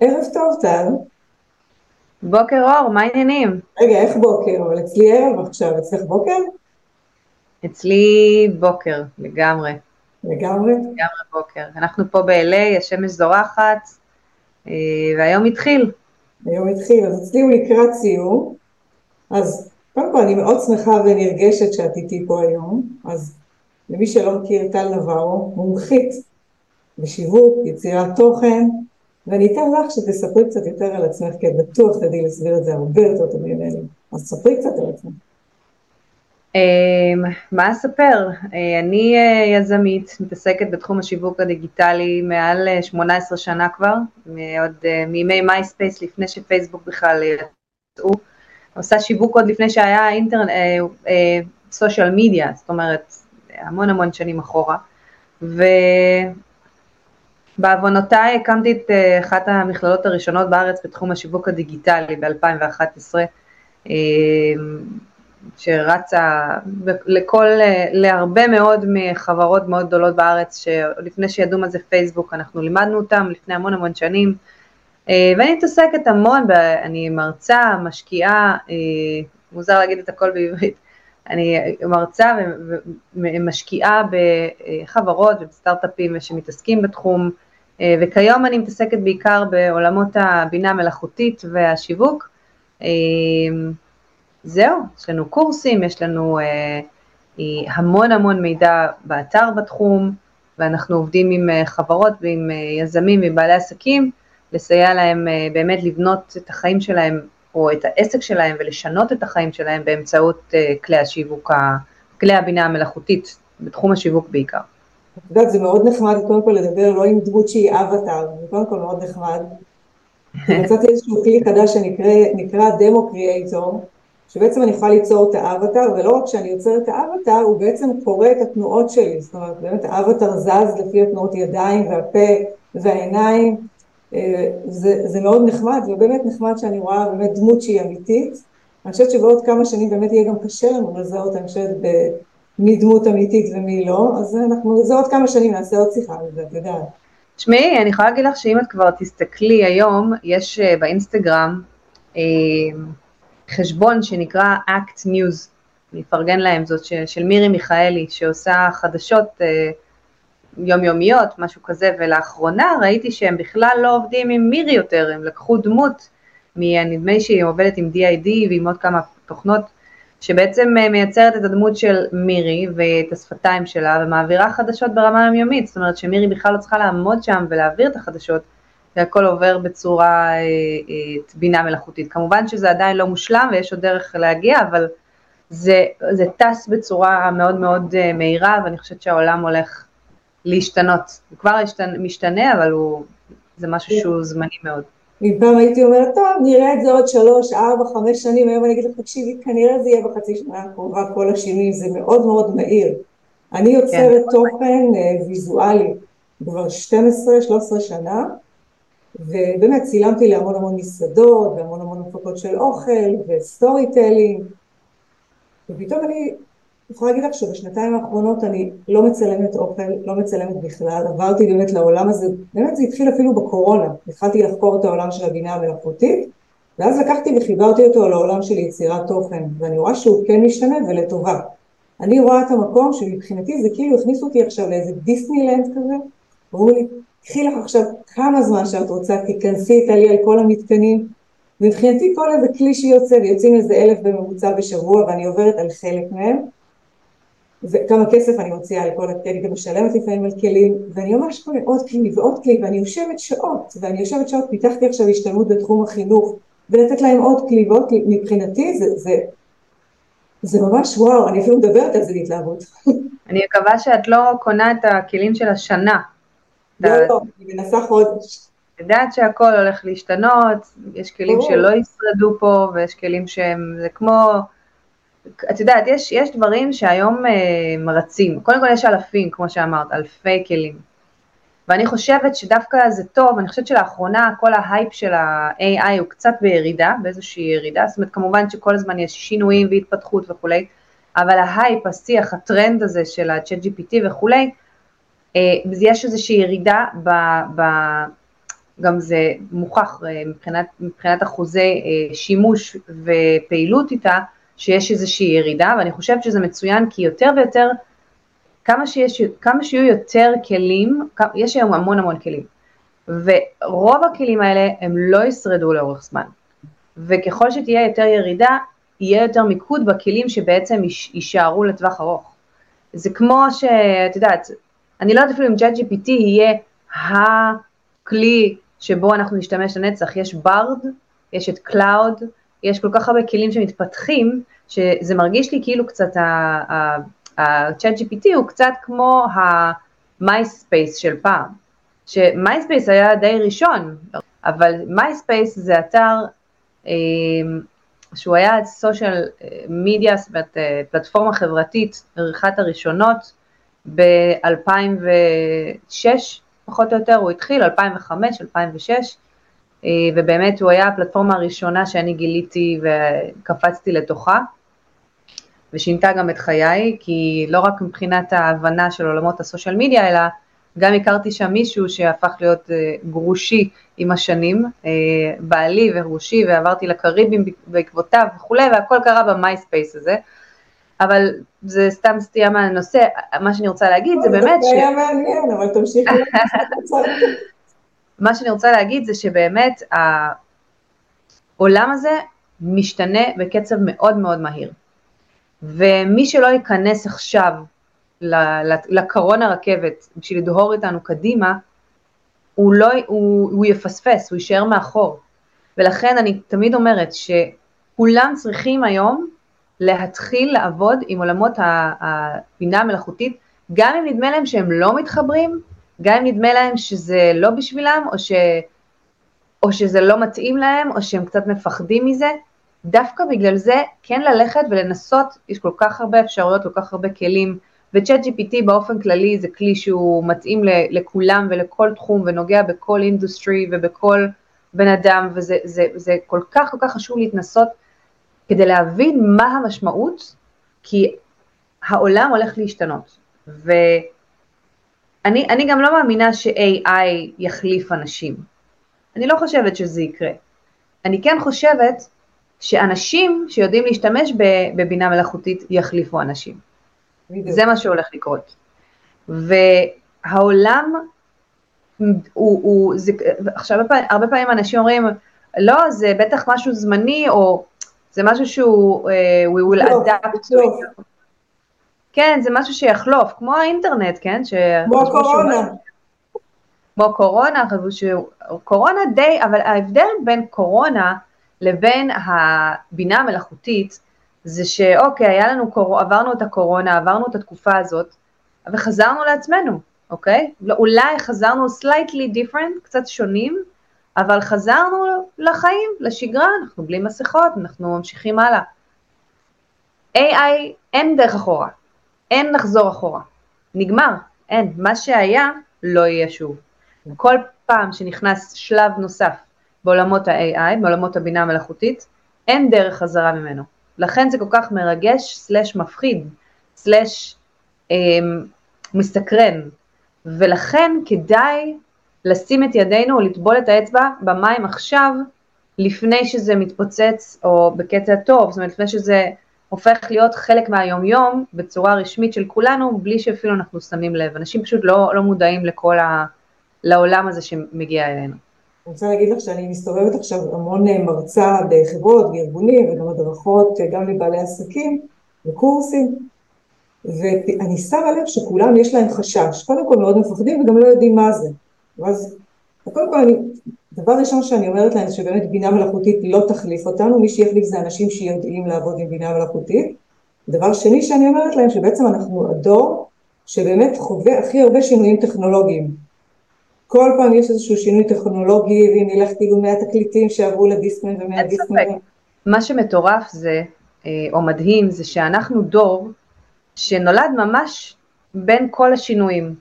ערב טוב, טל. בוקר אור, מה העניינים? רגע, איך בוקר? אבל אצלי ערב עכשיו, אצלך בוקר? אצלי בוקר, לגמרי. לגמרי? לגמרי בוקר. אנחנו פה ב-LA, השמש זורחת, אה, והיום התחיל. היום התחיל, אז אצלי הוא לקראת סיום. אז קודם כל אני מאוד שמחה ונרגשת שאת איתי פה היום. אז למי שלא מכיר, טל נברו, מומחית בשיווק, יצירת תוכן, ואני אתן לך שתספרי קצת יותר על עצמך, כי בטוח תדעי להסביר את זה הרבה יותר טוב ממני. אז ספרי קצת על עצמך. אמ, מה אספר? אה, אני אה, יזמית, מתעסקת בתחום השיווק הדיגיטלי מעל 18 אה, שנה כבר, עוד מימי מייספייס לפני שפייסבוק בכלל יצאו. עושה שיווק עוד לפני שהיה אינטרנט, social media, זאת אומרת, המון המון שנים אחורה. ובעוונותיי הקמתי את אחת המכללות הראשונות בארץ בתחום השיווק הדיגיטלי ב-2011. שרצה לכל, להרבה מאוד מחברות מאוד גדולות בארץ, שלפני שידעו מה זה פייסבוק, אנחנו לימדנו אותם לפני המון המון שנים, אה, ואני מתעסקת המון, אני מרצה, משקיעה, אה, מוזר להגיד את הכל בעברית, אני מרצה ומשקיעה בחברות ובסטארט-אפים שמתעסקים בתחום, וכיום אני מתעסקת בעיקר בעולמות הבינה המלאכותית והשיווק. זהו, יש לנו קורסים, יש לנו אה, המון המון מידע באתר בתחום, ואנחנו עובדים עם אה, חברות ועם אה, יזמים ובעלי עסקים, לסייע להם באמת לבנות את החיים שלהם או את העסק שלהם ולשנות את החיים שלהם באמצעות אה, כלי השיווק, כלי הבינה המלאכותית, בתחום השיווק בעיקר. את יודעת, זה מאוד נחמד קודם כל לדבר לא עם דמות שהיא אבטאר, זה קודם כל מאוד נחמד. מצאתי איזשהו כלי חדש שנקרא דמו קריאייטור, שבעצם אני יכולה ליצור את האבטר, ולא רק שאני יוצר את האבטר, הוא בעצם קורא את התנועות שלי, זאת אומרת באמת האבטר זז לפי התנועות ידיים והפה והעיניים, זה, זה מאוד נחמד, ובאמת נחמד שאני רואה באמת דמות שהיא אמיתית. אני חושבת שבעוד כמה שנים באמת יהיה גם קשה לנו לזהות, אני חושבת, מי דמות אמיתית ומי לא, אז אנחנו, זה עוד כמה שנים נעשה עוד שיחה על זה, את יודעת. תשמעי, אני יכולה להגיד לך שאם את כבר תסתכלי היום, יש אה, באינסטגרם, אה, חשבון שנקרא Act News, אני אפרגן להם, זאת של מירי מיכאלי, שעושה חדשות אה, יומיומיות, משהו כזה, ולאחרונה ראיתי שהם בכלל לא עובדים עם מירי יותר, הם לקחו דמות, נדמה לי שהיא עובדת עם DID ועם עוד כמה תוכנות, שבעצם אה, מייצרת את הדמות של מירי ואת השפתיים שלה ומעבירה חדשות ברמה יומיומית, זאת אומרת שמירי בכלל לא צריכה לעמוד שם ולהעביר את החדשות, והכל עובר בצורה אה, אה, בינה מלאכותית. כמובן שזה עדיין לא מושלם ויש עוד דרך להגיע, אבל זה, זה טס בצורה מאוד מאוד מהירה, ואני חושבת שהעולם הולך להשתנות. הוא כבר משתנה, אבל הוא, זה משהו שהוא זמני מאוד. מפעם הייתי אומרת, טוב, נראה את זה עוד שלוש, ארבע, חמש שנים, היום אני אגיד לך, תקשיבי, כנראה זה יהיה בחצי שנה הקרובה כל השינוי, זה מאוד מאוד מהיר. אני יוצרת כן. תוכן ויזואלי כבר 12-13 שנה, ובאמת צילמתי להמון המון מסעדות והמון המון הפקות של אוכל ו storytelling ופתאום אני יכולה להגיד לך שבשנתיים האחרונות אני לא מצלמת אוכל, לא מצלמת בכלל, עברתי באמת לעולם הזה, באמת זה התחיל אפילו בקורונה, התחלתי לחקור את העולם של הבינה המלאכותית ואז לקחתי וחיברתי אותו לעולם של יצירת תוכן ואני רואה שהוא כן משתנה ולטובה. אני רואה את המקום שמבחינתי זה כאילו הכניסו אותי עכשיו לאיזה דיסנילנד כזה, אמרו לי קחי לך עכשיו כמה זמן שאת רוצה, תיכנסי איתה לי על כל המתקנים. מבחינתי כל איזה כלי שיוצא, ויוצאים איזה אלף בממוצע בשבוע, ואני עוברת על חלק מהם, וכמה כסף אני מוציאה על כל הכלי, אני גם משלמת לפעמים על כלים, ואני ממש קונה עוד כלי ועוד כלי, ואני יושבת שעות, ואני יושבת שעות, פיתחתי עכשיו השתלמות בתחום החינוך, ולתת להם עוד כלי ועוד כלי, מבחינתי זה, זה, זה ממש וואו, אני אפילו מדברת על זה בהתלהבות. אני מקווה שאת לא קונה את הכלים של השנה, לא, לא, אני מנסה חודש. יודעת שהכל הולך להשתנות, יש כלים שלא ישרדו פה, ויש כלים שהם, זה כמו, את יודעת, יש, יש דברים שהיום אה, מרצים, קודם כל יש אלפים, כמו שאמרת, אלפי כלים, ואני חושבת שדווקא זה טוב, אני חושבת שלאחרונה כל ההייפ של ה-AI הוא קצת בירידה, באיזושהי ירידה, זאת אומרת כמובן שכל הזמן יש שינויים והתפתחות וכולי, אבל ההייפ, השיח, הטרנד הזה של ה- ChatGPT וכולי, אה, יש איזושהי ירידה ב, ב, גם זה מוכח מבחינת, מבחינת אחוזי שימוש ופעילות איתה, שיש איזושהי ירידה, ואני חושבת שזה מצוין כי יותר ויותר, כמה, שיש, כמה שיהיו יותר כלים, יש היום המון המון כלים, ורוב הכלים האלה הם לא ישרדו לאורך זמן, וככל שתהיה יותר ירידה, יהיה יותר מיקוד בכלים שבעצם יישארו לטווח ארוך. זה כמו שאת יודעת, אני לא יודעת אפילו אם ChatGPT יהיה הכלי שבו אנחנו נשתמש לנצח, יש Bard, יש את Claude, יש כל כך הרבה כלים שמתפתחים, שזה מרגיש לי כאילו קצת ה- ChatGPT הוא קצת כמו ה-MySpace של פעם, ש-MySpace היה די ראשון, אבל MySpace זה אתר אה, שהוא היה סושיאל מדיה, זאת אומרת אה, פלטפורמה חברתית, אחת הראשונות ב-2006 פחות או יותר, הוא התחיל, 2005, 2006, אה, ובאמת הוא היה הפלטפורמה הראשונה שאני גיליתי וקפצתי לתוכה, ושינתה גם את חיי, כי לא רק מבחינת ההבנה של עולמות הסושיאל מדיה, אלא גם הכרתי שם מישהו שהפך להיות אה, גרושי עם השנים, אה, בעלי וגרושי, ועברתי לקריבים בעקבותיו וכולי, והכל קרה במייספייס הזה. אבל זה סתם סטייה מהנושא, מה שאני רוצה להגיד זה באמת ש... זה היה מעניין, אבל תמשיכי. מה שאני רוצה להגיד זה שבאמת העולם הזה משתנה בקצב מאוד מאוד מהיר. ומי שלא ייכנס עכשיו לקרון הרכבת בשביל לדהור איתנו קדימה, הוא, לא, הוא, הוא יפספס, הוא יישאר מאחור. ולכן אני תמיד אומרת שכולם צריכים היום להתחיל לעבוד עם עולמות הבינה המלאכותית, גם אם נדמה להם שהם לא מתחברים, גם אם נדמה להם שזה לא בשבילם, או, ש, או שזה לא מתאים להם, או שהם קצת מפחדים מזה, דווקא בגלל זה כן ללכת ולנסות, יש כל כך הרבה אפשרויות, כל כך הרבה כלים, וצ'אט GPT באופן כללי זה כלי שהוא מתאים לכולם ולכל תחום ונוגע בכל אינדוסטרי ובכל בן אדם, וזה זה, זה כל כך כל כך חשוב להתנסות כדי להבין מה המשמעות, כי העולם הולך להשתנות. ואני גם לא מאמינה ש-AI יחליף אנשים. אני לא חושבת שזה יקרה. אני כן חושבת שאנשים שיודעים להשתמש בבינה מלאכותית יחליפו אנשים. זה מה שהולך לקרות. והעולם, הוא, הוא, זה, עכשיו הרבה פעמים אנשים אומרים, לא, זה בטח משהו זמני, או זה משהו שהוא, uh, we will לא, adapt to it. כן, זה משהו שיחלוף, כמו האינטרנט, כן? כמו הקורונה. כמו קורונה, חשבו שהוא, קורונה די, אבל ההבדל בין קורונה לבין הבינה המלאכותית, זה שאוקיי, היה לנו, קור... עברנו את הקורונה, עברנו את התקופה הזאת, וחזרנו לעצמנו, אוקיי? לא, אולי חזרנו slightly different, קצת שונים, אבל חזרנו לחיים, לשגרה, אנחנו בלי מסכות, אנחנו ממשיכים הלאה. AI, אין דרך אחורה, אין לחזור אחורה, נגמר, אין, מה שהיה לא יהיה שוב. כל פעם שנכנס שלב נוסף בעולמות ה-AI, בעולמות הבינה המלאכותית, אין דרך חזרה ממנו. לכן זה כל כך מרגש, סלש מפחיד, סלש אה, מסתקרן, ולכן כדאי לשים את ידינו או לטבול את האצבע במים עכשיו, לפני שזה מתפוצץ, או בקטע טוב, זאת אומרת לפני שזה הופך להיות חלק מהיומיום בצורה רשמית של כולנו, בלי שאפילו אנחנו שמים לב. אנשים פשוט לא, לא מודעים לכל ה... לעולם הזה שמגיע אלינו. אני רוצה להגיד לך שאני מסתובבת עכשיו המון אה, מרצה בחברות, בארגונים וגם הדרכות, אה, גם לבעלי עסקים וקורסים, ואני שמה לב שכולם יש להם חשש, קודם כל מאוד מפחדים וגם לא יודעים מה זה. ואז קודם כל אני, דבר ראשון שאני אומרת להם שבאמת בינה מלאכותית לא תחליף אותנו, מי שיחליף זה אנשים שיודעים לעבוד עם בינה מלאכותית. דבר שני שאני אומרת להם שבעצם אנחנו הדור שבאמת חווה הכי הרבה שינויים טכנולוגיים. כל פעם יש איזשהו שינוי טכנולוגי, ואם נלך כאילו מהתקליטים שעברו לדיסקמן ומהדיסקמן. מה שמטורף זה, אה, או מדהים, זה שאנחנו דור שנולד ממש בין כל השינויים.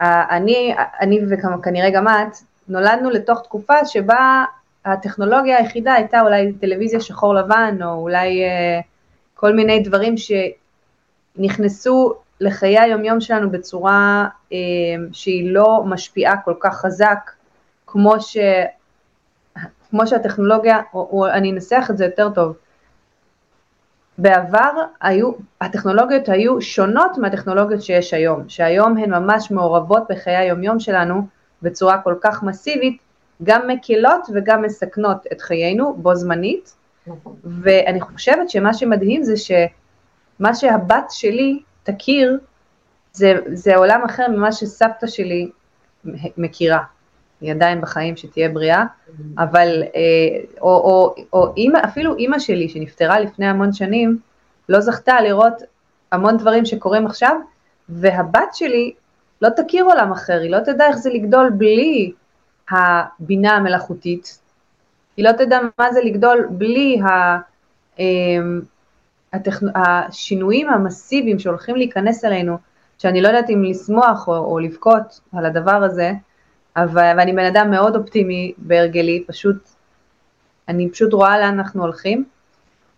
אני, אני וכנראה גם את, נולדנו לתוך תקופה שבה הטכנולוגיה היחידה הייתה אולי טלוויזיה שחור לבן, או אולי אה, כל מיני דברים שנכנסו לחיי היומיום שלנו בצורה אה, שהיא לא משפיעה כל כך חזק, כמו, ש, כמו שהטכנולוגיה, או, או אני אנסח את זה יותר טוב, בעבר היו, הטכנולוגיות היו שונות מהטכנולוגיות שיש היום, שהיום הן ממש מעורבות בחיי היומיום שלנו בצורה כל כך מסיבית, גם מקילות וגם מסכנות את חיינו בו זמנית, נכון. ואני חושבת שמה שמדהים זה שמה שהבת שלי תכיר, זה, זה עולם אחר ממה שסבתא שלי מכירה. היא עדיין בחיים, שתהיה בריאה, אבל, אה, או, או, או אימא, אפילו אימא שלי שנפטרה לפני המון שנים, לא זכתה לראות המון דברים שקורים עכשיו, והבת שלי לא תכיר עולם אחר, היא לא תדע איך זה לגדול בלי הבינה המלאכותית, היא לא תדע מה זה לגדול בלי ה, אמ, הטכנ... השינויים המסיביים שהולכים להיכנס אלינו, שאני לא יודעת אם לשמוח או, או לבכות על הדבר הזה, אבל, ואני בן אדם מאוד אופטימי בהרגלי, פשוט, אני פשוט רואה לאן אנחנו הולכים,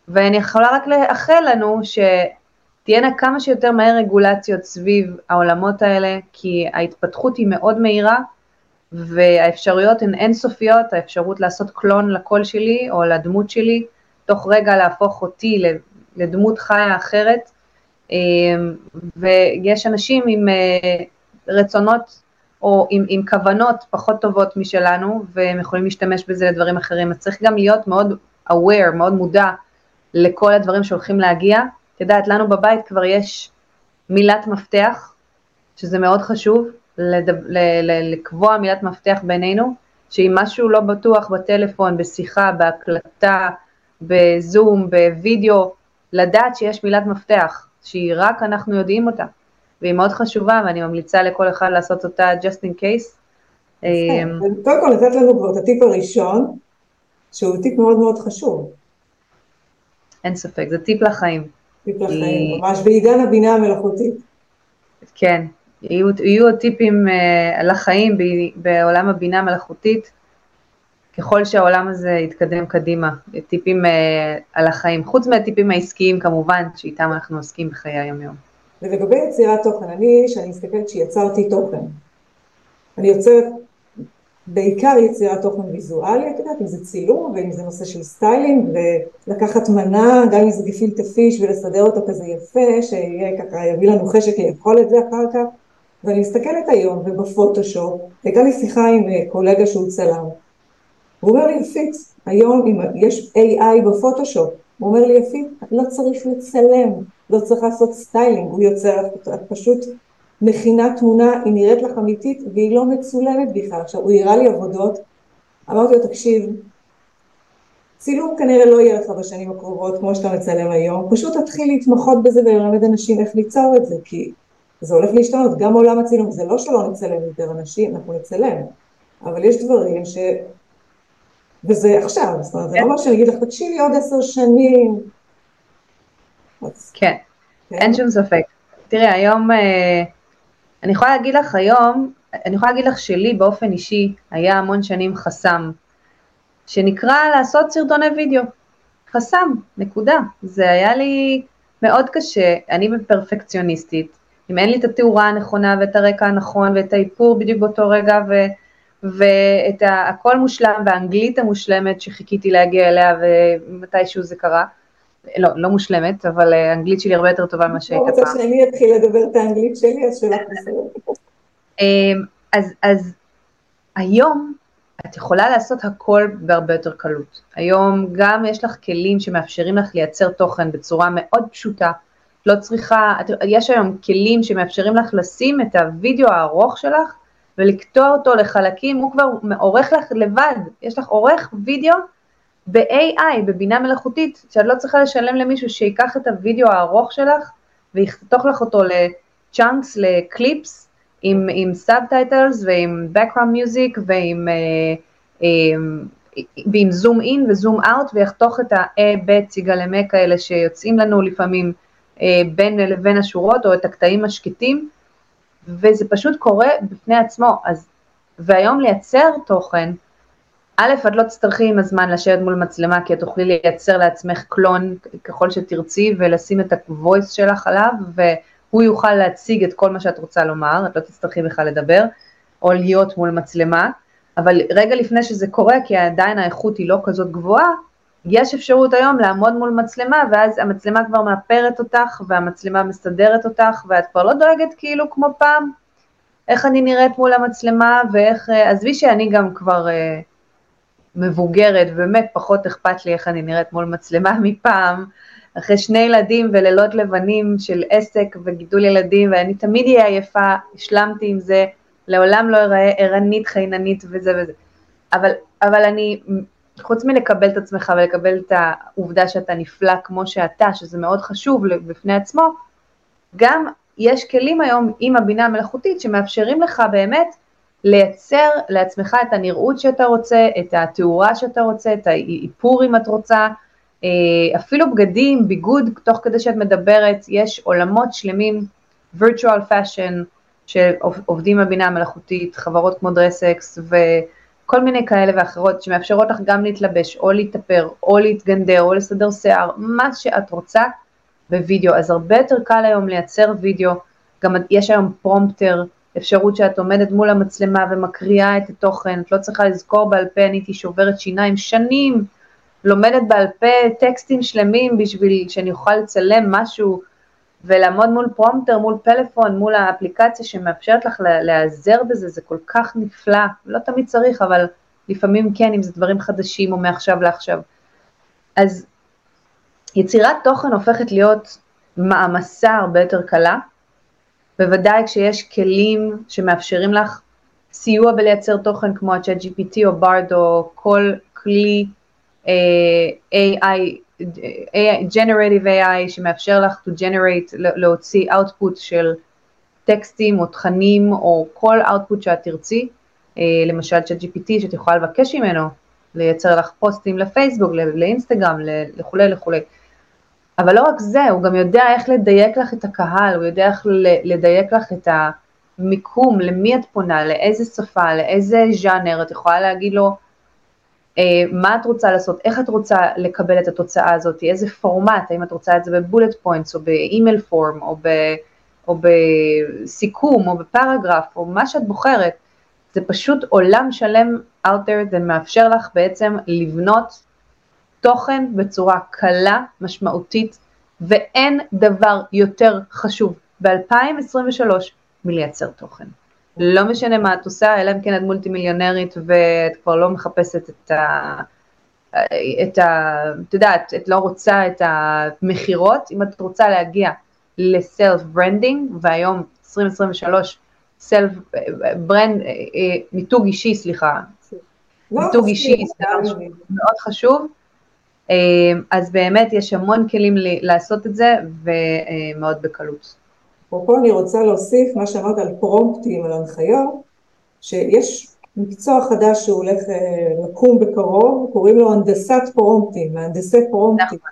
ואני יכולה רק לאחל לנו שתהיינה כמה שיותר מהר רגולציות סביב העולמות האלה, כי ההתפתחות היא מאוד מהירה, והאפשרויות הן אינסופיות, האפשרות לעשות קלון לקול שלי או לדמות שלי, תוך רגע להפוך אותי לדמות חיה אחרת, אמ, ויש אנשים עם אה, רצונות או עם, עם כוונות פחות טובות משלנו, והם יכולים להשתמש בזה לדברים אחרים. אז צריך גם להיות מאוד aware, מאוד מודע לכל הדברים שהולכים להגיע. את יודעת, לנו בבית כבר יש מילת מפתח, שזה מאוד חשוב, לדב, ל, ל, לקבוע מילת מפתח בינינו, שאם משהו לא בטוח בטלפון, בשיחה, בהקלטה, בזום, בווידאו, לדעת שיש מילת מפתח, שהיא רק אנחנו יודעים אותה. והיא מאוד חשובה, ואני ממליצה לכל אחד לעשות אותה just in case. אמ, קודם כל נתת לנו כבר את הטיפ הראשון, שהוא טיפ מאוד מאוד חשוב. אין ספק, זה טיפ לחיים. טיפ לחיים, ממש בעידן הבינה המלאכותית. כן, יהיו, יהיו הטיפים אה, לחיים בעולם הבינה המלאכותית, ככל שהעולם הזה יתקדם קדימה, טיפים אה, על החיים, חוץ מהטיפים העסקיים כמובן, שאיתם אנחנו עוסקים בחיי היום-יום. ולגבי יצירת תוכן, אני, כשאני מסתכלת שיצרתי תוכן, אני יוצרת בעיקר יצירת תוכן ויזואלי, את יודעת, אם זה צילום ואם זה נושא של styling ולקחת מנה, גם אם זה גפילטה פיש ולסדר אותו כזה יפה, שיהיה ככה, יביא לנו חשק לאכול את זה אחר כך, ואני מסתכלת היום ובפוטושופ, הייתה לי שיחה עם אה, קולגה שהוא צלם, הוא אומר לי יפית, היום יש AI בפוטושופ, הוא אומר לי יפית, לא צריך לצלם, לא צריך לעשות styling, הוא יוצר, את פשוט מכינה תמונה, היא נראית לך אמיתית והיא לא מצולמת בכלל. עכשיו, הוא הראה לי עבודות, אמרתי לו, תקשיב, צילום כנראה לא יהיה לך בשנים הקרובות כמו שאתה מצלם היום, פשוט תתחיל להתמחות בזה וללמד אנשים איך ליצור את זה, כי זה הולך להשתנות, גם עולם הצילום, זה לא שלא נצלם יותר אנשים, אנחנו נצלם, אבל יש דברים ש... וזה עכשיו, זאת אומרת, זה לא אומר שאני אגיד לך, תקשיבי עוד עשר שנים, כן, כן, אין שום ספק. תראי, היום, אה, אני יכולה להגיד לך היום, אני יכולה להגיד לך שלי באופן אישי היה המון שנים חסם, שנקרא לעשות סרטוני וידאו. חסם, נקודה. זה היה לי מאוד קשה, אני פרפקציוניסטית, אם אין לי את התאורה הנכונה ואת הרקע הנכון ואת האיפור בדיוק באותו רגע ו... ואת הכל מושלם והאנגלית המושלמת שחיכיתי להגיע אליה ומתישהו זה קרה, לא, לא מושלמת, אבל אה, האנגלית שלי הרבה יותר טובה ממה שהייתה פעם. לא רוצה שאני אתחיל לדבר את האנגלית שלי, אז שלך. אמ, אז, אז היום את יכולה לעשות הכל בהרבה יותר קלות. היום גם יש לך כלים שמאפשרים לך לייצר תוכן בצורה מאוד פשוטה. לא צריכה, יש היום כלים שמאפשרים לך לשים את הוידאו הארוך שלך ולקטוע אותו לחלקים, הוא כבר עורך לך לבד, יש לך עורך וידאו ב-AI, בבינה מלאכותית, שאת לא צריכה לשלם למישהו שיקח את הוידאו הארוך שלך ויחתוך לך אותו ל-chunks, ל-clips, עם, עם subtitles ועם background music ועם, אה, אה, ועם zoom in ו-zoom out ויחתוך את ה-A, B, ציגלמק האלה שיוצאים לנו לפעמים אה, בין לבין השורות או את הקטעים השקטים וזה פשוט קורה בפני עצמו, אז, והיום לייצר תוכן א', את לא תצטרכי עם הזמן לשבת מול מצלמה, כי את תוכלי לייצר לעצמך clone ככל שתרצי, ולשים את ה-voice שלך עליו, והוא יוכל להציג את כל מה שאת רוצה לומר, את לא תצטרכי בכלל לדבר, או להיות מול מצלמה, אבל רגע לפני שזה קורה, כי עדיין האיכות היא לא כזאת גבוהה, יש אפשרות היום לעמוד מול מצלמה, ואז המצלמה כבר מאפרת אותך, והמצלמה מסתדרת אותך, ואת כבר לא דואגת כאילו כמו פעם, איך אני נראית מול המצלמה, ואיך, אה, עזבי שאני גם כבר אה, מבוגרת, ובאמת פחות אכפת לי איך אני נראית מול מצלמה מפעם, אחרי שני ילדים ולילות לבנים של עסק וגידול ילדים, ואני תמיד אהיה עייפה, השלמתי עם זה, לעולם לא אראה ערנית, חייננית וזה וזה. אבל, אבל אני, חוץ מלקבל את עצמך ולקבל את העובדה שאתה נפלא כמו שאתה, שזה מאוד חשוב בפני עצמו, גם יש כלים היום עם הבינה המלאכותית שמאפשרים לך באמת לייצר לעצמך את הנראות שאתה רוצה, את התאורה שאתה רוצה, את האיפור אם את רוצה, אה, אפילו בגדים, ביגוד, תוך כדי שאת מדברת, יש עולמות שלמים, virtual fashion, שעובדים בבינה המלאכותית, חברות כמו דרסקס וכל מיני כאלה ואחרות שמאפשרות לך גם להתלבש או להתאפר או להתגנדר או לסדר שיער, מה שאת רוצה בווידאו. אז הרבה יותר קל היום לייצר וידאו, גם יש היום פרומפטר, אפשרות שאת עומדת מול המצלמה ומקריאה את התוכן, את לא צריכה לזכור בעל פה, אני הייתי שוברת שיניים שנים, לומדת בעל פה טקסטים שלמים בשביל שאני אוכל לצלם משהו ולעמוד מול פרומטר, מול פלאפון, מול האפליקציה שמאפשרת לך להיעזר בזה, זה כל כך נפלא, לא תמיד צריך, אבל לפעמים כן, אם זה דברים חדשים או מעכשיו לעכשיו. אז יצירת תוכן הופכת להיות מעמסה הרבה יותר קלה, בוודאי כשיש כלים שמאפשרים לך סיוע בלייצר תוכן כמו ה-chat GPT או BARD או כל כלי אה, AI Generative AI שמאפשר לך to generate, להוציא output של טקסטים או תכנים או כל output שאת תרצי, אה, למשל צ'אט GPT שאת יכולה לבקש ממנו לייצר לך פוסטים לפייסבוק, לאינסטגרם, לכולי לכולי. אבל לא רק זה, הוא גם יודע איך לדייק לך את הקהל, הוא יודע איך לדייק לך את המיקום, למי את פונה, לאיזה שפה, לאיזה ז'אנר, את יכולה להגיד לו, מה את רוצה לעשות, איך את רוצה לקבל את התוצאה הזאת, איזה פורמט, האם את רוצה את זה ב-bullet points או ב-email form או, ב, או בסיכום או ב-paragraph או מה שאת בוחרת, זה פשוט עולם שלם out there, זה מאפשר לך בעצם לבנות תוכן בצורה קלה, משמעותית, ואין דבר יותר חשוב. ב-2023 מלייצר תוכן. לא משנה מה את עושה, אלא אם כן את מולטי מיליונרית ואת כבר לא מחפשת את ה... את ה... את יודעת, את לא רוצה את המכירות, אם את רוצה להגיע ל-self branding, והיום 2023 סלף ברנד, מיתוג אישי, סליחה, מיתוג אישי זה מאוד חשוב, אה, אז באמת יש המון כלים לעשות את זה ומאוד בקלות. אפרופו אני רוצה להוסיף מה שאמרת על פרומפטים, על הנחיות, שיש מקצוע חדש שהוא הולך אה, לקום בקרוב, קוראים לו הנדסת פרומפטים, מהנדסי פרומפטים. נכון.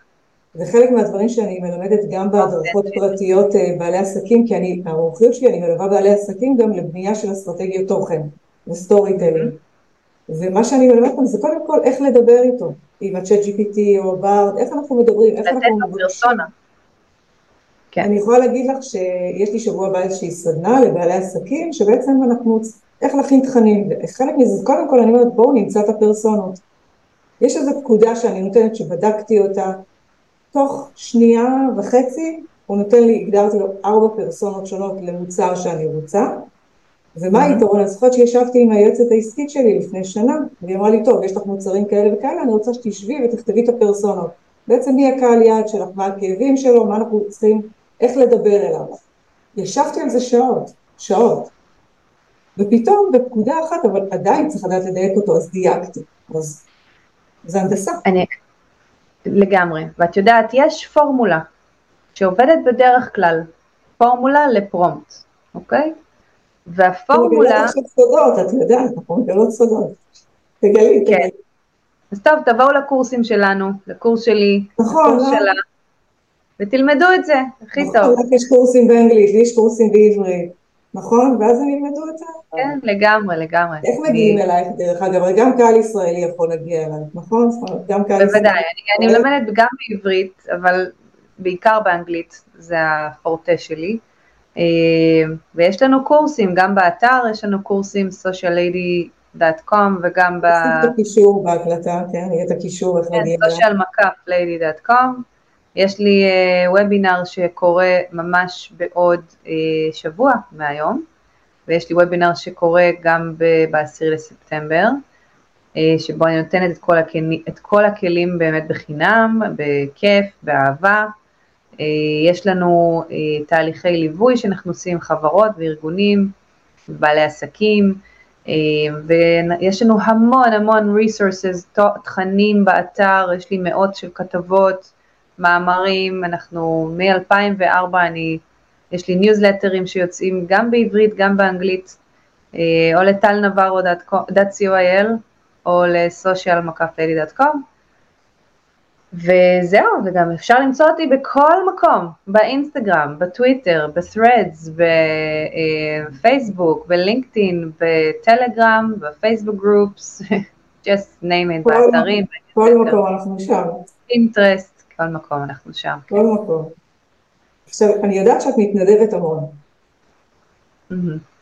זה חלק מהדברים שאני מלמדת גם בהדרכות פרטיות אה, בעלי עסקים, כי אני, המומחיות שלי, אני מלווה בעלי עסקים גם לבנייה של אסטרטגיות תוכן ו-storytelling. ומה שאני מלמדת אותם זה קודם כל איך לדבר איתו, עם ה-ChatGPT או Bard, איך אנחנו מדברים, איך אנחנו מבקשים. כן. אני יכולה להגיד לך שיש לי שבוע הבא איזושהי סדנה לבעלי עסקים, שבעצם אנחנו, איך להכין תכנים, חלק מזה, קודם כל אני אומרת בואו נמצא את הפרסונות. יש איזו פקודה שאני נותנת שבדקתי אותה, תוך שנייה וחצי הוא נותן לי, הגדרתי לו ארבע פרסונות שונות למוצר שאני רוצה, ומה היתרון? אני זוכרת שישבתי עם היועצת העסקית שלי לפני שנה, והיא אמרה לי, טוב, יש לך מוצרים כאלה וכאלה, אני רוצה שתשבי ותכתבי את הפרסונות. בעצם מי הקהל יעד שלך, מה הכאבים שלו, מה אנחנו צריכים איך לדבר אליו. ישבתי על זה שעות, שעות. ופתאום בפקודה אחת, אבל עדיין צריך לדעת לדייק אותו, אז דייקתי. אז זה הנדסה. אני, לגמרי. ואת יודעת, יש פורמולה שעובדת בדרך כלל, פורמולה לפרומפט, אוקיי? והפורמולה... אני מגלה סודות, את יודעת, אנחנו מגלות סודות. תגלי, כן. תגלי. אז טוב, תבואו לקורסים שלנו, לקורס שלי, נכון, לקורס לא? שלה. ותלמדו את זה, הכי נכון, טוב. יש קורסים באנגלית, יש קורסים בעברית, נכון? ואז הם ילמדו את זה. כן, לגמרי, לגמרי. איך מגיעים אלייך דרך אגב? הרי גם קהל ישראלי יכול להגיע אלייך, נכון? גם קהל ישראלי. בוודאי, אני מלמדת גם בעברית, אבל בעיקר באנגלית, זה הפורטה שלי. אה, ויש לנו קורסים, גם באתר יש לנו קורסים, Social Lady lady.com וגם ב... נשים את הקישור בהקלטה, כן, יהיה את הקישור איך כן, להגיע. social מקף lady.com. יש לי וובינר שקורה ממש בעוד uh, שבוע מהיום, ויש לי וובינר שקורה גם ב-10 לספטמבר, uh, שבו אני נותנת את כל, הכלים, את כל הכלים באמת בחינם, בכיף, באהבה. יש לנו תהליכי ליווי שאנחנו עושים עם חברות וארגונים, בעלי עסקים, ויש לנו המון המון resources, תכנים באתר, יש לי מאות של כתבות, מאמרים, אנחנו מ-2004 אני, יש לי ניוזלטרים שיוצאים גם בעברית, גם באנגלית, אה, או לטל נברו.co.il או לסושיאל מקף.com וזהו, וגם אפשר למצוא אותי בכל מקום, באינסטגרם, בטוויטר, ב-threads, בפייסבוק, בלינקדאין, בטלגרם, בפייסבוק גרופס, just name it, באתרים, כל מקום אנחנו שם. אינטרסט, כל מקום אנחנו שם. כל מקום. עכשיו, אני יודעת שאת מתנדבת המון.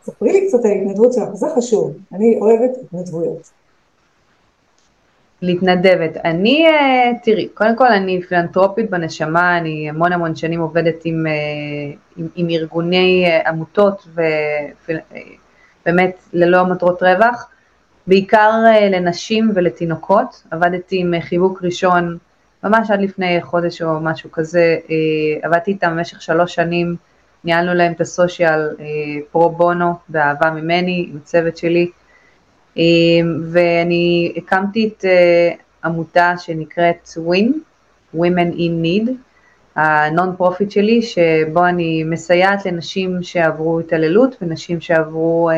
ספרי לי קצת על ההתנדבות שלך, זה חשוב. אני אוהבת התנדבויות. להתנדבת. אני, אה, תראי, קודם כל אני פילנטרופית בנשמה, אני המון המון שנים עובדת עם, אה, עם, עם ארגוני אה, עמותות ובאמת ללא מטרות רווח, בעיקר לנשים ולתינוקות. עבדתי עם חיבוק ראשון ממש עד לפני חודש או משהו כזה, עבדתי איתם במשך שלוש שנים, ניהלנו להם את הסושיאל פרו בונו באהבה ממני, עם הצוות שלי. ואני הקמתי את עמותה שנקראת WIN, Women in Need, ה-non-profit שלי, שבו אני מסייעת לנשים שעברו התעללות ונשים שעברו,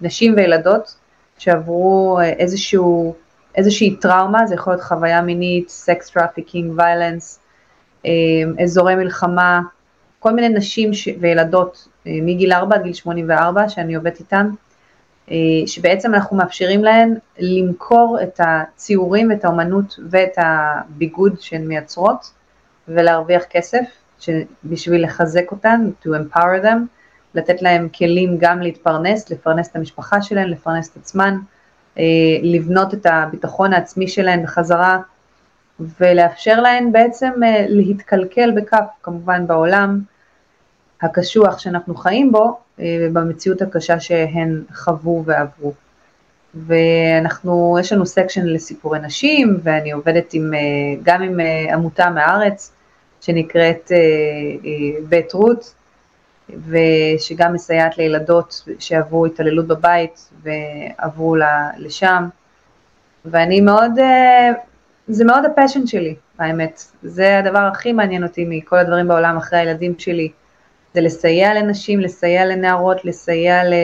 נשים וילדות שעברו איזשהו, איזושהי טראומה, זה יכול להיות חוויה מינית, sex trafficking, violence, אזורי מלחמה, כל מיני נשים ש... וילדות מגיל 4 עד גיל 84 שאני עובדת איתן, שבעצם אנחנו מאפשרים להן למכור את הציורים ואת האומנות ואת הביגוד שהן מייצרות ולהרוויח כסף בשביל לחזק אותן, to empower them, לתת להן כלים גם להתפרנס, לפרנס את המשפחה שלהן, לפרנס את עצמן, לבנות את הביטחון העצמי שלהן בחזרה ולאפשר להן בעצם להתקלקל בכף כמובן בעולם הקשוח שאנחנו חיים בו ובמציאות הקשה שהן חוו ועברו. ואנחנו, יש לנו סקשן לסיפורי נשים ואני עובדת עם, גם עם עמותה מהארץ שנקראת בית רות ושגם מסייעת לילדות שעברו התעללות בבית ועברו לשם. ואני מאוד, זה מאוד הפשן שלי האמת, זה הדבר הכי מעניין אותי מכל הדברים בעולם אחרי הילדים שלי, זה לסייע לנשים, לסייע לנערות, לסייע, ל...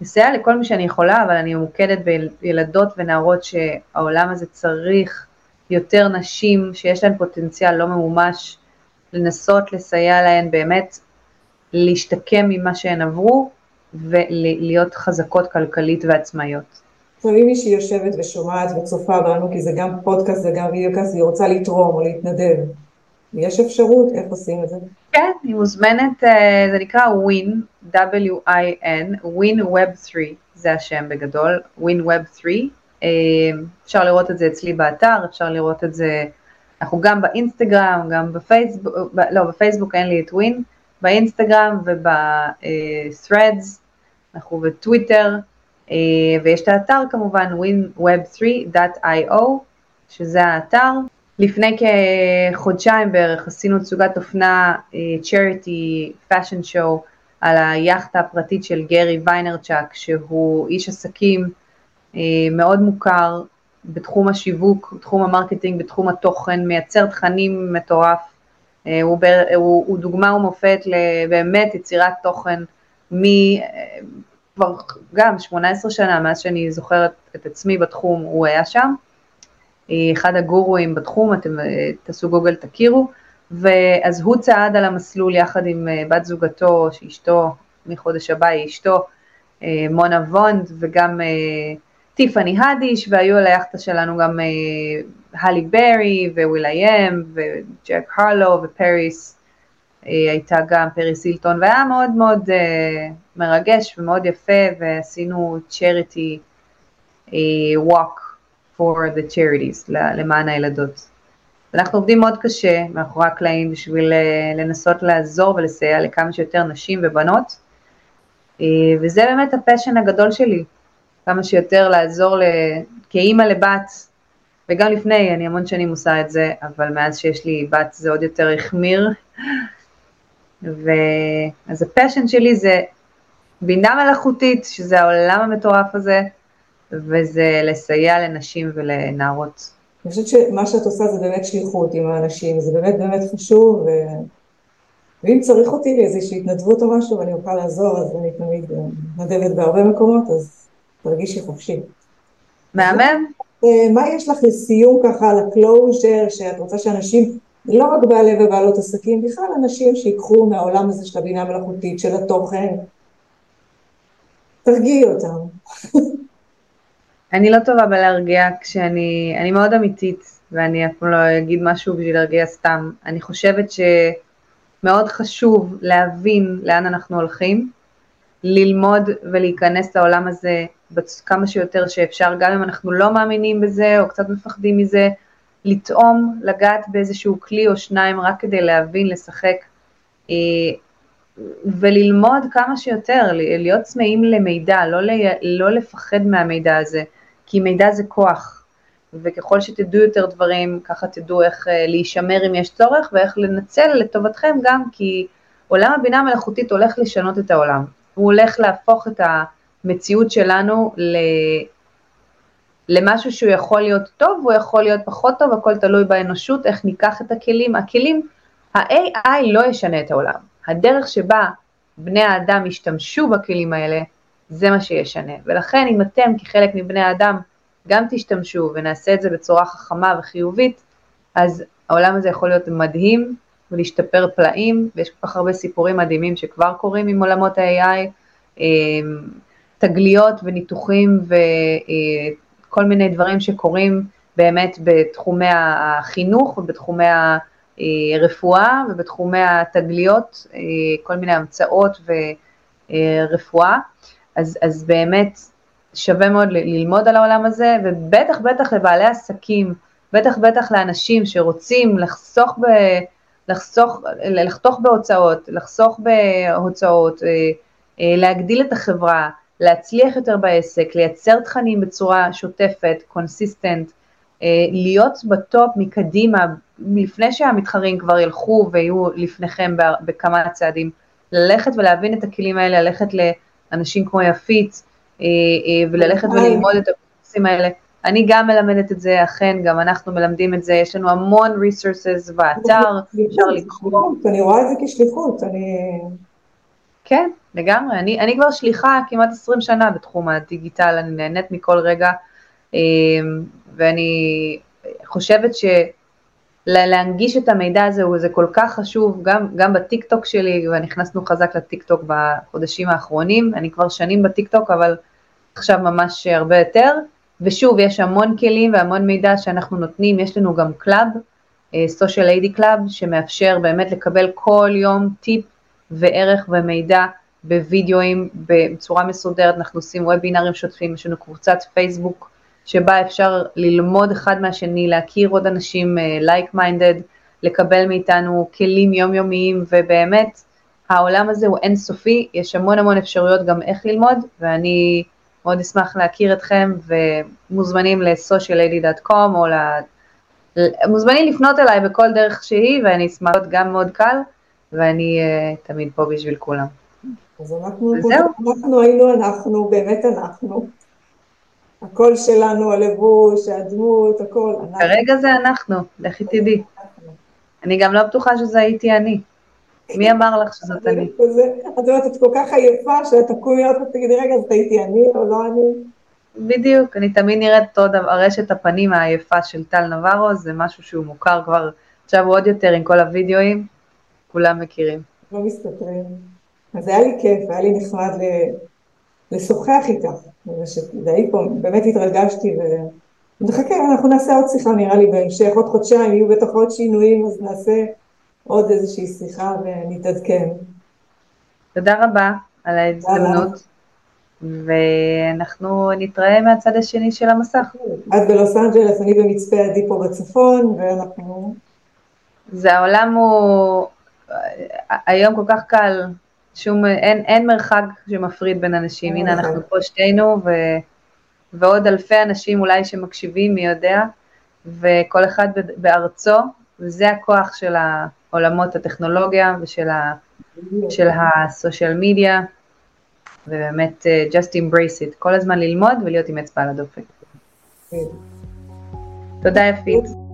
לסייע לכל מי שאני יכולה, אבל אני ממוקדת בילדות ונערות שהעולם הזה צריך יותר נשים שיש להן פוטנציאל לא ממומש, לנסות לסייע להן באמת להשתקם ממה שהן עברו ולהיות חזקות כלכלית ועצמאיות. עכשיו אם מישהי יושבת ושומעת וצופה בנו, כי זה גם פודקאסט וגם וידאוקאסט, היא רוצה לתרום או להתנדב, יש אפשרות? איך עושים את זה? כן, היא מוזמנת, זה נקרא WIN, W-I-N, WIN Web 3, זה השם בגדול, WIN Web 3. אפשר לראות את זה אצלי באתר, אפשר לראות את זה, אנחנו גם באינסטגרם, גם בפייסבוק, לא, בפייסבוק אין לי את WIN, באינסטגרם וב-threads, אנחנו בטוויטר, ויש את האתר כמובן, winweb3.io, שזה האתר. לפני כחודשיים בערך עשינו תצוגת אופנה, charity fashion show, על היאכטה הפרטית של גרי ויינרצ'אק, שהוא איש עסקים מאוד מוכר בתחום השיווק, בתחום המרקטינג, בתחום התוכן, מייצר תכנים מטורף. הוא, הוא, הוא דוגמה ומופת לבאמת יצירת תוכן מ... כבר גם 18 שנה, מאז שאני זוכרת את עצמי בתחום, הוא היה שם. אחד הגורואים בתחום, אתם תעשו גוגל תכירו, ואז הוא צעד על המסלול יחד עם בת זוגתו, שאשתו, מחודש הבא היא אשתו, מונה וונד, וגם טיפאני הדיש, והיו על היאכטה שלנו גם הלי ברי, וויליאם, וג'ק הרלו, ופריס, הייתה גם פריס הילטון, והיה מאוד מאוד מרגש ומאוד יפה, ועשינו צ'ריטי walk for the charities, למען הילדות. אנחנו עובדים מאוד קשה מאחורי הקלעים בשביל לנסות לעזור ולסייע לכמה שיותר נשים ובנות, וזה באמת ה passion הגדול שלי, כמה שיותר לעזור כאימא לבת, וגם לפני, אני המון שנים עושה את זה, אבל מאז שיש לי בת זה עוד יותר החמיר. ואז ה passion שלי זה בינה מלאכותית, שזה העולם המטורף הזה, וזה לסייע לנשים ולנערות. אני חושבת שמה שאת עושה זה באמת שליחות עם האנשים, זה באמת באמת חשוב, ו... ואם צריך אותי לאיזושהי התנדבות או משהו ואני אוכל לעזור, אז אני תמיד מתנדבת בהרבה מקומות, אז תרגישי חופשי. מהמם. אה, מה יש לך לסיום ככה על הקלוז'ר, שאת רוצה שאנשים, לא רק בעלי ובעלות עסקים, בכלל אנשים שיקחו מהעולם הזה של הבינה המלאכותית, של התוכן, תרגיעי אותם. אני לא טובה בלהרגיע כשאני, אני מאוד אמיתית, ואני אף פעם לא אגיד משהו בשביל להרגיע סתם. אני חושבת שמאוד חשוב להבין לאן אנחנו הולכים, ללמוד ולהיכנס לעולם הזה כמה שיותר שאפשר, גם אם אנחנו לא מאמינים בזה או קצת מפחדים מזה, לטעום, לגעת באיזשהו כלי או שניים רק כדי להבין, לשחק אה, וללמוד כמה שיותר, להיות צמאים למידע, לא, לא לפחד מהמידע הזה, כי מידע זה כוח, וככל שתדעו יותר דברים, ככה תדעו איך אה, להישמר אם יש צורך ואיך לנצל לטובתכם גם, כי עולם הבינה המלאכותית הולך לשנות את העולם, הוא הולך להפוך את ה... המציאות שלנו למשהו שהוא יכול להיות טוב, הוא יכול להיות פחות טוב, הכל תלוי באנושות, איך ניקח את הכלים. הכלים, ה-AI לא ישנה את העולם. הדרך שבה בני האדם ישתמשו בכלים האלה, זה מה שישנה. ולכן אם אתם כחלק מבני האדם גם תשתמשו ונעשה את זה בצורה חכמה וחיובית, אז העולם הזה יכול להיות מדהים ולהשתפר פלאים, ויש כל כך הרבה סיפורים מדהימים שכבר קורים עם עולמות ה-AI. תגליות וניתוחים וכל מיני דברים שקורים באמת בתחומי החינוך ובתחומי הרפואה ובתחומי התגליות, כל מיני המצאות ורפואה, אז, אז באמת שווה מאוד ללמוד על העולם הזה, ובטח בטח לבעלי עסקים, בטח בטח לאנשים שרוצים לחסוך, ב, לחסוך, לחתוך בהוצאות, לחסוך בהוצאות, להגדיל את החברה, להצליח יותר בעסק, לייצר תכנים בצורה שוטפת, consistent, אה, להיות ב top מקדימה, לפני שהמתחרים כבר ילכו ויהיו לפניכם בכמה צעדים, ללכת ולהבין את הכלים האלה, ללכת לאנשים כמו יפית, אה, אה, וללכת וללמוד את הקורסים האלה. אני גם מלמדת את זה, אכן, גם אנחנו מלמדים את זה, יש לנו המון resources באתר, אפשר לקרוא. אני רואה את זה כשליחות, אני... כן, לגמרי. אני, אני כבר שליחה כמעט 20 שנה בתחום הדיגיטל, אני נהנית מכל רגע, אמ, ואני חושבת שלהנגיש את המידע הזה זה כל כך חשוב, גם, גם בטיקטוק שלי, ונכנסנו חזק לטיקטוק בחודשים האחרונים, אני כבר שנים בטיקטוק, אבל עכשיו ממש הרבה יותר, ושוב, יש המון כלים והמון מידע שאנחנו נותנים, יש לנו גם club, Social Lady Club, שמאפשר באמת לקבל כל יום טיפ וערך ומידע בווידאוים בצורה מסודרת, אנחנו עושים וובינארים שוטפים, יש לנו קבוצת פייסבוק שבה אפשר ללמוד אחד מהשני, להכיר עוד אנשים like uh, minded, לקבל מאיתנו כלים יומיומיים ובאמת העולם הזה הוא אינסופי, יש המון המון אפשרויות גם איך ללמוד ואני מאוד אשמח להכיר אתכם ומוזמנים ל-sociallady.com או ל... מוזמנים לפנות אליי בכל דרך שהיא ואני אשמח להיות גם מאוד קל ואני uh, תמיד פה בשביל כולם. אז אנחנו, אנחנו היינו אנחנו, באמת אנחנו. הקול שלנו, הלבוש, הדמות, הכל. כרגע זה אנחנו, לכי תדעי. אני גם לא בטוחה שזה הייתי אני. מי אמר לך שזאת אני? את אומרת, את כל כך עייפה, שאת תקומי עוד פעם ותגידי, רגע, זאת הייתי אני או לא אני? בדיוק, אני תמיד נראית עוד ארשת הפנים העייפה של טל נברו, זה משהו שהוא מוכר כבר, עכשיו עוד יותר עם כל הוידאוים, כולם מכירים. לא מסתתרים. אז היה לי כיף, היה לי נחמד לשוחח איתך, די פה, באמת התרגשתי ונחכה, אנחנו נעשה עוד שיחה נראה לי בהמשך, עוד חודשיים, יהיו בטח עוד שינויים, אז נעשה עוד איזושהי שיחה ונתעדכן. תודה רבה על ההזדמנות. ואנחנו נתראה מהצד השני של המסך. את בלוס אנג'לס, אני במצפה עדי פה בצפון, ואנחנו... זה העולם הוא, היום כל כך קל, שום, אין, אין מרחק שמפריד בין אנשים, הנה אנחנו פה שתינו, ו, ועוד אלפי אנשים אולי שמקשיבים, מי יודע, וכל אחד בארצו, וזה הכוח של העולמות הטכנולוגיה ושל ה, של הסושיאל מדיה, ובאמת uh, just embrace it, כל הזמן ללמוד ולהיות עם אצבע על הדופק. תודה יפית.